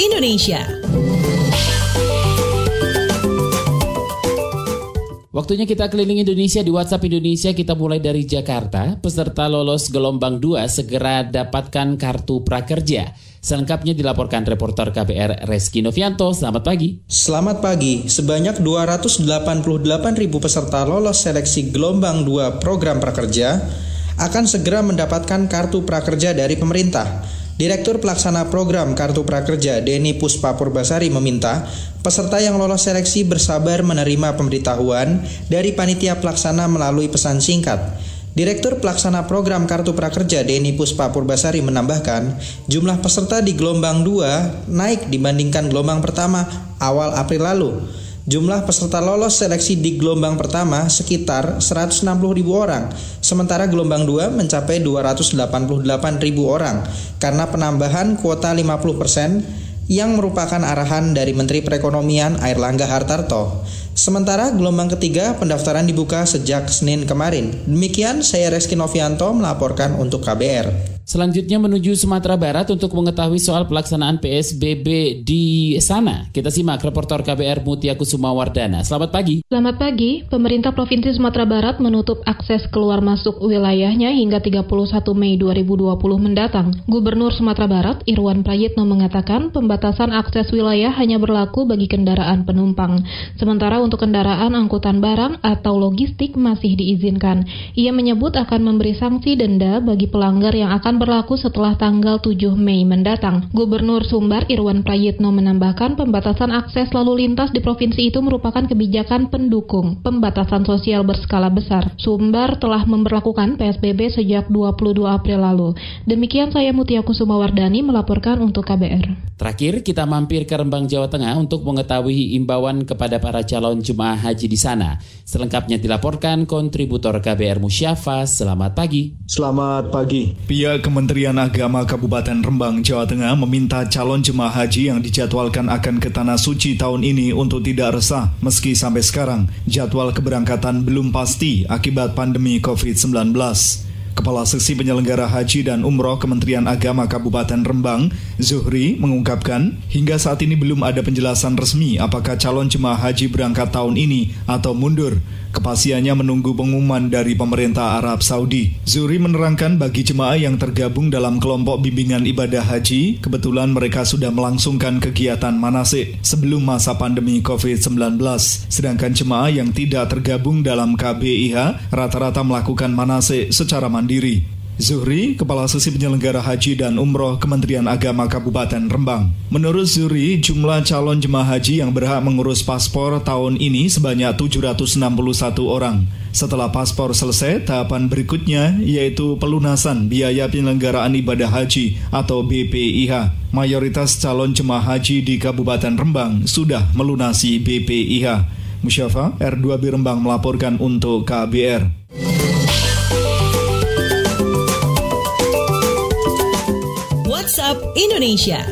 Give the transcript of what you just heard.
Indonesia. Waktunya kita keliling Indonesia di WhatsApp Indonesia. Kita mulai dari Jakarta. Peserta lolos gelombang 2 segera dapatkan kartu prakerja. Selengkapnya dilaporkan reporter KBR Reski Novianto. Selamat pagi. Selamat pagi. Sebanyak 288 ribu peserta lolos seleksi gelombang 2 program prakerja akan segera mendapatkan kartu prakerja dari pemerintah. Direktur Pelaksana Program Kartu Prakerja Denny Puspa Purbasari meminta peserta yang lolos seleksi bersabar menerima pemberitahuan dari panitia pelaksana melalui pesan singkat. Direktur Pelaksana Program Kartu Prakerja Denny Puspa Purbasari menambahkan, jumlah peserta di gelombang 2 naik dibandingkan gelombang pertama awal April lalu. Jumlah peserta lolos seleksi di gelombang pertama sekitar 160 ribu orang, sementara gelombang 2 mencapai 288 ribu orang karena penambahan kuota 50 persen yang merupakan arahan dari Menteri Perekonomian Airlangga Hartarto. Sementara gelombang ketiga pendaftaran dibuka sejak Senin kemarin. Demikian saya Reski Novianto melaporkan untuk KBR. Selanjutnya menuju Sumatera Barat untuk mengetahui soal pelaksanaan PSBB di sana. Kita simak reporter KBR Mutia Kusuma Wardana. Selamat pagi. Selamat pagi. Pemerintah Provinsi Sumatera Barat menutup akses keluar masuk wilayahnya hingga 31 Mei 2020 mendatang. Gubernur Sumatera Barat Irwan Prayitno mengatakan pembatasan akses wilayah hanya berlaku bagi kendaraan penumpang. Sementara untuk kendaraan angkutan barang atau logistik masih diizinkan. Ia menyebut akan memberi sanksi denda bagi pelanggar yang akan berlaku setelah tanggal 7 Mei mendatang. Gubernur Sumbar Irwan Prayitno menambahkan pembatasan akses lalu lintas di provinsi itu merupakan kebijakan pendukung pembatasan sosial berskala besar. Sumbar telah memperlakukan PSBB sejak 22 April lalu. Demikian saya Mutia Kusuma Wardani melaporkan untuk KBR. Terakhir, kita mampir ke Rembang, Jawa Tengah untuk mengetahui imbauan kepada para calon jemaah haji di sana. Selengkapnya dilaporkan kontributor KBR Musyafa. Selamat pagi. Selamat pagi. Pihak Kementerian Agama Kabupaten Rembang, Jawa Tengah meminta calon jemaah haji yang dijadwalkan akan ke Tanah Suci tahun ini untuk tidak resah meski sampai sekarang jadwal keberangkatan belum pasti akibat pandemi COVID-19. Kepala Seksi Penyelenggara Haji dan Umroh Kementerian Agama Kabupaten Rembang, Zuhri, mengungkapkan hingga saat ini belum ada penjelasan resmi apakah calon jemaah haji berangkat tahun ini atau mundur. Kepastiannya menunggu pengumuman dari pemerintah Arab Saudi. Zuri menerangkan bagi jemaah yang tergabung dalam kelompok bimbingan ibadah haji, kebetulan mereka sudah melangsungkan kegiatan manasik sebelum masa pandemi COVID-19. Sedangkan jemaah yang tidak tergabung dalam KBIH rata-rata melakukan manasik secara mandiri. Zuhri, Kepala Sesi Penyelenggara Haji dan Umroh Kementerian Agama Kabupaten Rembang. Menurut Zuhri, jumlah calon jemaah haji yang berhak mengurus paspor tahun ini sebanyak 761 orang. Setelah paspor selesai, tahapan berikutnya yaitu pelunasan biaya penyelenggaraan ibadah haji atau BPIH. Mayoritas calon jemaah haji di Kabupaten Rembang sudah melunasi BPIH. Musyafa, R2B Rembang melaporkan untuk KBR. Indonesia.